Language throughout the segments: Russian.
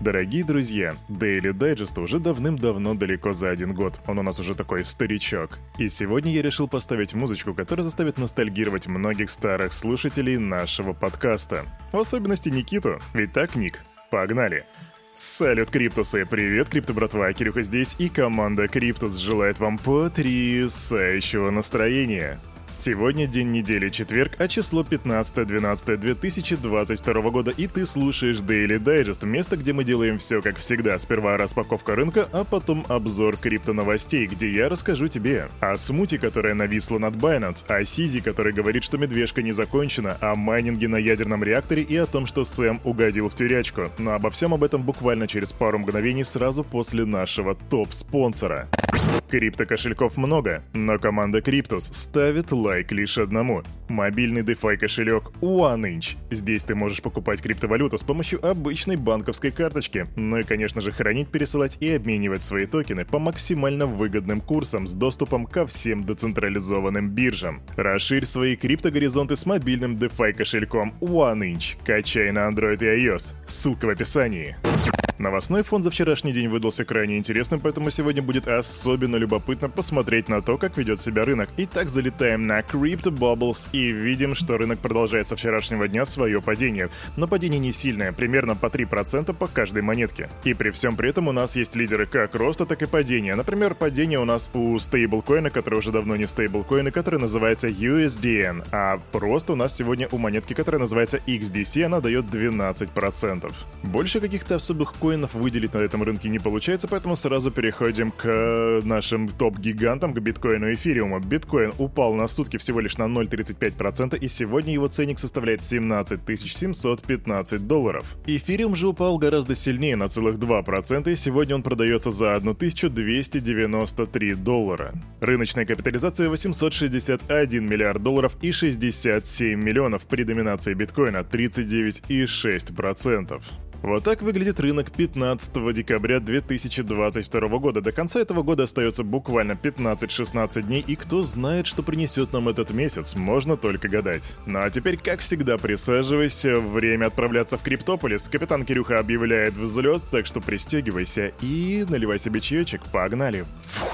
Дорогие друзья, Daily Digest уже давным-давно далеко за один год. Он у нас уже такой старичок. И сегодня я решил поставить музычку, которая заставит ностальгировать многих старых слушателей нашего подкаста. В особенности Никиту. Ведь так, Ник? Погнали! Салют, Криптусы! Привет, Крипто братва, Кирюха здесь, и команда Криптус желает вам потрясающего настроения. Сегодня день недели четверг, а число 15-12-2022 года, и ты слушаешь Daily Digest, место, где мы делаем все как всегда. Сперва распаковка рынка, а потом обзор крипто-новостей, где я расскажу тебе о смуте, которая нависла над Binance, о Сизи, который говорит, что медвежка не закончена, о майнинге на ядерном реакторе и о том, что Сэм угодил в тюрячку. Но обо всем об этом буквально через пару мгновений сразу после нашего топ-спонсора. Крипто-кошельков много, но команда Криптус ставит лайк лишь одному. Мобильный DeFi кошелек OneInch. Здесь ты можешь покупать криптовалюту с помощью обычной банковской карточки. Ну и, конечно же, хранить, пересылать и обменивать свои токены по максимально выгодным курсам с доступом ко всем децентрализованным биржам. Расширь свои криптогоризонты с мобильным DeFi кошельком OneInch. Качай на Android и iOS. Ссылка в описании. Новостной фон за вчерашний день выдался крайне интересным, поэтому сегодня будет особенно любопытно посмотреть на то, как ведет себя рынок. Итак, залетаем на Crypto Bubbles и видим, что рынок продолжает со вчерашнего дня свое падение. Но падение не сильное, примерно по 3% по каждой монетке. И при всем при этом у нас есть лидеры как роста, так и падения. Например, падение у нас у стейблкоина, который уже давно не стейблкоин, и который называется USDN. А рост у нас сегодня у монетки, которая называется XDC, она дает 12%. Больше каких-то особых коинов выделить на этом рынке не получается, поэтому сразу переходим к нашим топ-гигантам, к биткоину и эфириуму. Биткоин упал на сутки всего лишь на 0,35%, и сегодня его ценник составляет 17 715 долларов. Эфириум же упал гораздо сильнее, на целых 2%, и сегодня он продается за 1293 доллара. Рыночная капитализация 861 миллиард долларов и 67 миллионов при доминации биткоина 39,6%. Вот так выглядит рынок 15 декабря 2022 года. До конца этого года остается буквально 15-16 дней, и кто знает, что принесет нам этот месяц, можно только гадать. Ну а теперь, как всегда, присаживайся, время отправляться в Криптополис. Капитан Кирюха объявляет взлет, так что пристегивайся и наливай себе чаечек, погнали. Фух.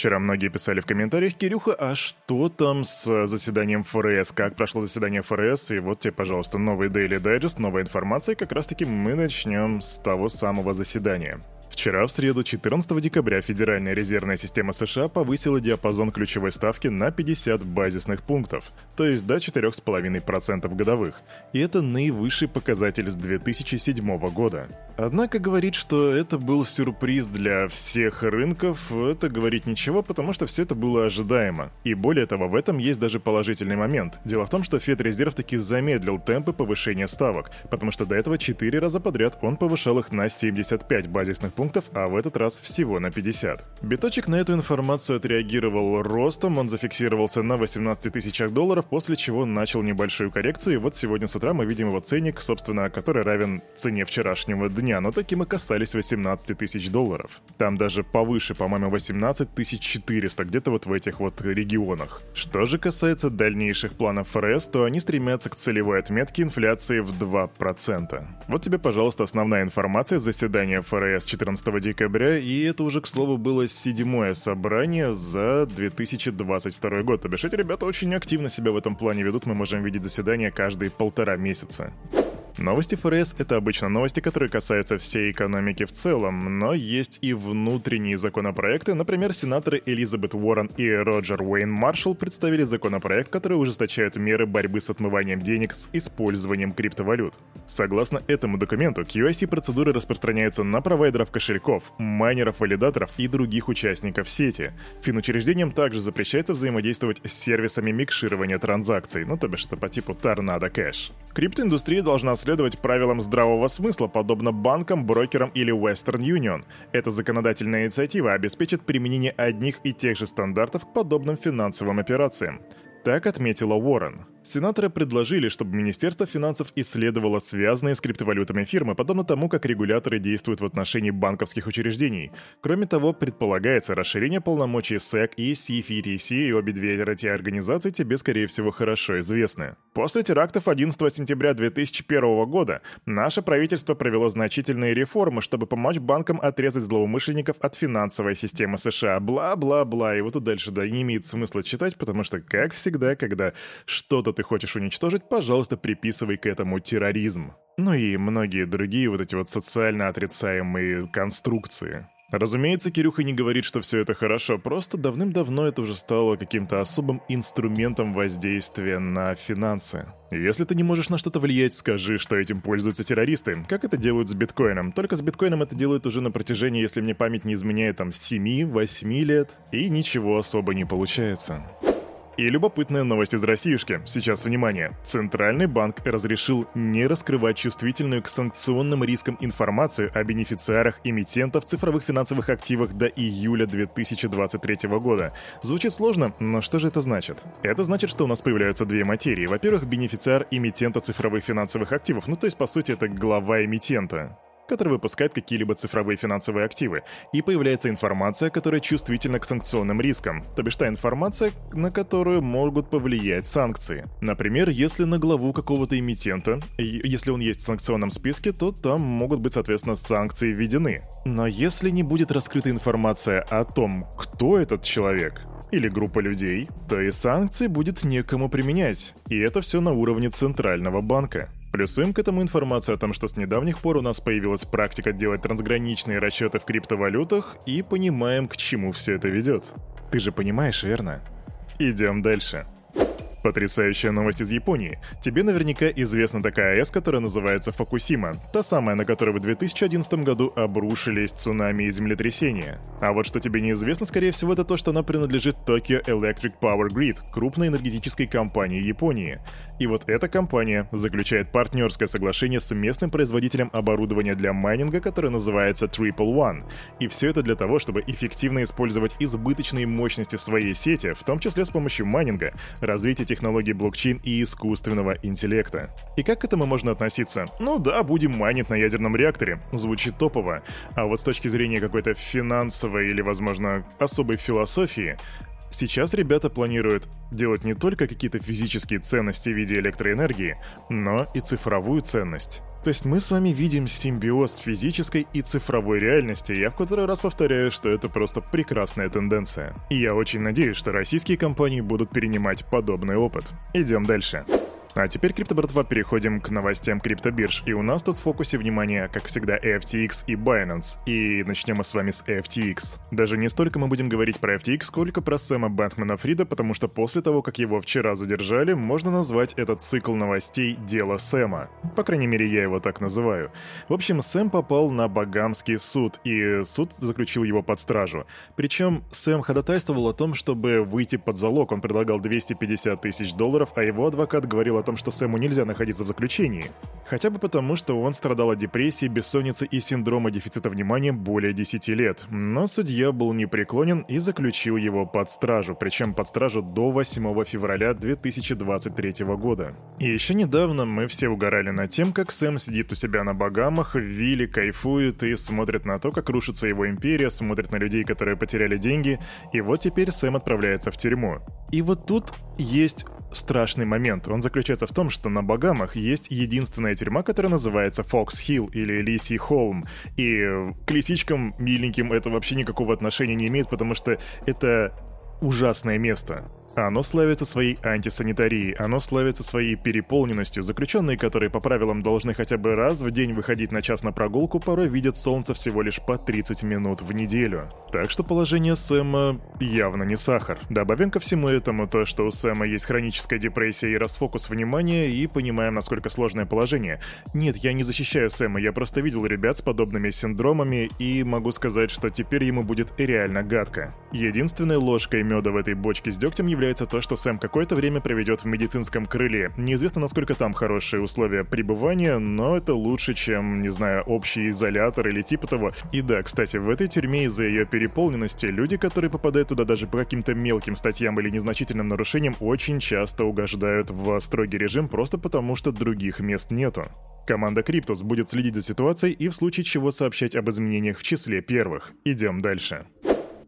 Вчера многие писали в комментариях, Кирюха, а что там с заседанием ФРС? Как прошло заседание ФРС? И вот тебе, пожалуйста, новый Daily Digest, новая информация. И как раз-таки мы начнем с того самого заседания. Вчера, в среду, 14 декабря, Федеральная резервная система США повысила диапазон ключевой ставки на 50 базисных пунктов, то есть до 4,5% годовых. И это наивысший показатель с 2007 года. Однако говорить, что это был сюрприз для всех рынков, это говорить ничего, потому что все это было ожидаемо. И более того, в этом есть даже положительный момент. Дело в том, что Федрезерв таки замедлил темпы повышения ставок, потому что до этого 4 раза подряд он повышал их на 75 базисных пунктов, а в этот раз всего на 50. Биточек на эту информацию отреагировал ростом, он зафиксировался на 18 тысячах долларов, после чего начал небольшую коррекцию, и вот сегодня с утра мы видим его ценник, собственно, который равен цене вчерашнего дня но таким и касались 18 тысяч долларов. Там даже повыше, по-моему, 18 400, где-то вот в этих вот регионах. Что же касается дальнейших планов ФРС, то они стремятся к целевой отметке инфляции в 2%. Вот тебе, пожалуйста, основная информация заседания ФРС 14 декабря, и это уже, к слову, было седьмое собрание за 2022 год. То ребята очень активно себя в этом плане ведут, мы можем видеть заседания каждые полтора месяца. Новости ФРС — это обычно новости, которые касаются всей экономики в целом, но есть и внутренние законопроекты. Например, сенаторы Элизабет Уоррен и Роджер Уэйн Маршалл представили законопроект, который ужесточает меры борьбы с отмыванием денег с использованием криптовалют. Согласно этому документу, QIC-процедуры распространяются на провайдеров кошельков, майнеров, валидаторов и других участников сети. Финучреждениям также запрещается взаимодействовать с сервисами микширования транзакций, ну то бишь это по типу Tornado Cash. Криптоиндустрия должна следовать правилам здравого смысла, подобно банкам, брокерам или Western Union. Эта законодательная инициатива обеспечит применение одних и тех же стандартов к подобным финансовым операциям. Так отметила Уоррен. Сенаторы предложили, чтобы Министерство финансов исследовало связанные с криптовалютами фирмы, подобно тому, как регуляторы действуют в отношении банковских учреждений. Кроме того, предполагается расширение полномочий SEC и CFTC, и обе две эти организации тебе, скорее всего, хорошо известны. После терактов 11 сентября 2001 года наше правительство провело значительные реформы, чтобы помочь банкам отрезать злоумышленников от финансовой системы США. Бла-бла-бла. И вот тут дальше, да, не имеет смысла читать, потому что, как всегда, когда что-то что ты хочешь уничтожить, пожалуйста, приписывай к этому терроризм. Ну и многие другие вот эти вот социально отрицаемые конструкции. Разумеется, Кирюха не говорит, что все это хорошо, просто давным-давно это уже стало каким-то особым инструментом воздействия на финансы. Если ты не можешь на что-то влиять, скажи, что этим пользуются террористы, как это делают с биткоином. Только с биткоином это делают уже на протяжении, если мне память не изменяет, там 7-8 лет, и ничего особо не получается. И любопытная новость из Россиюшки. Сейчас внимание. Центральный банк разрешил не раскрывать чувствительную к санкционным рискам информацию о бенефициарах эмитентов цифровых финансовых активах до июля 2023 года. Звучит сложно, но что же это значит? Это значит, что у нас появляются две материи. Во-первых, бенефициар эмитента цифровых финансовых активов, ну то есть по сути это глава эмитента который выпускает какие-либо цифровые финансовые активы, и появляется информация, которая чувствительна к санкционным рискам, то бишь та информация, на которую могут повлиять санкции. Например, если на главу какого-то эмитента, если он есть в санкционном списке, то там могут быть, соответственно, санкции введены. Но если не будет раскрыта информация о том, кто этот человек, или группа людей, то и санкции будет некому применять. И это все на уровне Центрального банка. Плюсуем к этому информацию о том, что с недавних пор у нас появилась практика делать трансграничные расчеты в криптовалютах и понимаем, к чему все это ведет. Ты же понимаешь, верно? Идем дальше. Потрясающая новость из Японии. Тебе наверняка известна такая АЭС, которая называется Фокусима. Та самая, на которой в 2011 году обрушились цунами и землетрясения. А вот что тебе неизвестно, скорее всего, это то, что она принадлежит Tokyo Electric Power Grid, крупной энергетической компании Японии. И вот эта компания заключает партнерское соглашение с местным производителем оборудования для майнинга, которое называется Triple One. И все это для того, чтобы эффективно использовать избыточные мощности своей сети, в том числе с помощью майнинга, развития технологий блокчейн и искусственного интеллекта. И как к этому можно относиться? Ну да, будем майнить на ядерном реакторе. Звучит топово. А вот с точки зрения какой-то финансовой или, возможно, особой философии, Сейчас ребята планируют делать не только какие-то физические ценности в виде электроэнергии, но и цифровую ценность. То есть мы с вами видим симбиоз физической и цифровой реальности, я в который раз повторяю, что это просто прекрасная тенденция. И я очень надеюсь, что российские компании будут перенимать подобный опыт. Идем дальше. А теперь, крипто братва, переходим к новостям криптобирж. И у нас тут в фокусе внимания, как всегда, FTX и Binance. И начнем мы с вами с FTX. Даже не столько мы будем говорить про FTX, сколько про Сэма Бэнкмана Фрида, потому что после того, как его вчера задержали, можно назвать этот цикл новостей «Дело Сэма». По крайней мере, я его так называю. В общем, Сэм попал на Багамский суд, и суд заключил его под стражу. Причем Сэм ходатайствовал о том, чтобы выйти под залог. Он предлагал 250 тысяч долларов, а его адвокат говорил о том, что Сэму нельзя находиться в заключении. Хотя бы потому, что он страдал от депрессии, бессонницы и синдрома дефицита внимания более 10 лет. Но судья был непреклонен и заключил его под стражу, причем под стражу до 8 февраля 2023 года. И еще недавно мы все угорали над тем, как Сэм сидит у себя на Багамах, в вилле, кайфует и смотрит на то, как рушится его империя, смотрит на людей, которые потеряли деньги, и вот теперь Сэм отправляется в тюрьму. И вот тут есть страшный момент. Он заключается в том, что на Багамах есть единственная тюрьма, которая называется Фокс Хилл или Лиси Холм. И к лисичкам миленьким это вообще никакого отношения не имеет, потому что это ужасное место. Оно славится своей антисанитарией, оно славится своей переполненностью. Заключенные, которые по правилам должны хотя бы раз в день выходить на час на прогулку, порой видят солнце всего лишь по 30 минут в неделю. Так что положение Сэма явно не сахар. Добавим ко всему этому то, что у Сэма есть хроническая депрессия и расфокус внимания, и понимаем, насколько сложное положение. Нет, я не защищаю Сэма, я просто видел ребят с подобными синдромами, и могу сказать, что теперь ему будет реально гадко. Единственной ложкой меда в этой бочке с дегтем появляется то, что Сэм какое-то время проведет в медицинском крыле. Неизвестно, насколько там хорошие условия пребывания, но это лучше, чем, не знаю, общий изолятор или типа того. И да, кстати, в этой тюрьме из-за ее переполненности люди, которые попадают туда даже по каким-то мелким статьям или незначительным нарушениям, очень часто угождают в строгий режим просто потому, что других мест нету. Команда Криптус будет следить за ситуацией и в случае чего сообщать об изменениях в числе первых. Идем дальше.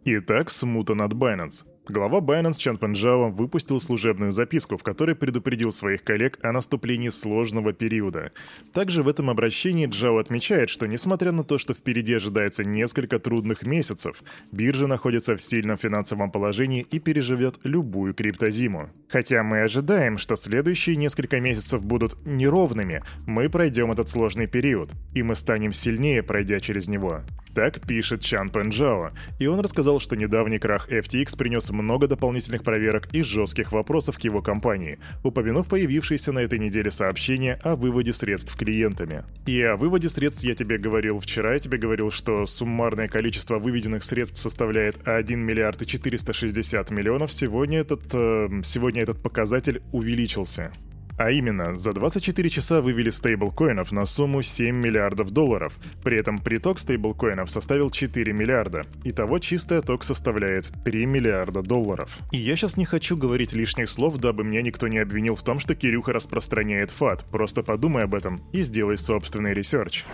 Итак, смута над Binance. Глава Binance Чан Пенджао выпустил служебную записку, в которой предупредил своих коллег о наступлении сложного периода. Также в этом обращении Джао отмечает, что несмотря на то, что впереди ожидается несколько трудных месяцев, биржа находится в сильном финансовом положении и переживет любую криптозиму. Хотя мы ожидаем, что следующие несколько месяцев будут неровными, мы пройдем этот сложный период, и мы станем сильнее, пройдя через него. Так пишет Чан Пенджао, и он рассказал, что недавний крах FTX принес много дополнительных проверок и жестких вопросов к его компании, упомянув появившееся на этой неделе сообщение о выводе средств клиентами. И о выводе средств я тебе говорил вчера, я тебе говорил, что суммарное количество выведенных средств составляет 1 миллиард и 460 миллионов, сегодня этот, э, сегодня этот показатель увеличился. А именно, за 24 часа вывели стейблкоинов на сумму 7 миллиардов долларов. При этом приток стейблкоинов составил 4 миллиарда. Итого чистый отток составляет 3 миллиарда долларов. И я сейчас не хочу говорить лишних слов, дабы меня никто не обвинил в том, что Кирюха распространяет FUD. Просто подумай об этом и сделай собственный research.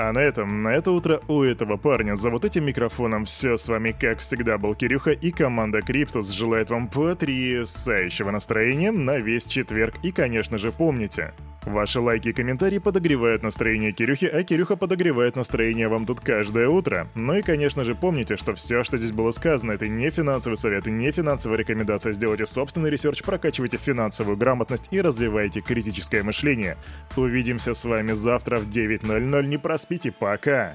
А на этом, на это утро у этого парня за вот этим микрофоном все с вами, как всегда, был Кирюха и команда Cryptus желает вам потрясающего настроения на весь четверг. И, конечно же, помните, Ваши лайки и комментарии подогревают настроение Кирюхи, а Кирюха подогревает настроение вам тут каждое утро. Ну и, конечно же, помните, что все, что здесь было сказано, это не финансовый совет и не финансовая рекомендация. Сделайте собственный research, прокачивайте финансовую грамотность и развивайте критическое мышление. Увидимся с вами завтра в 9.00. Не проспите, пока!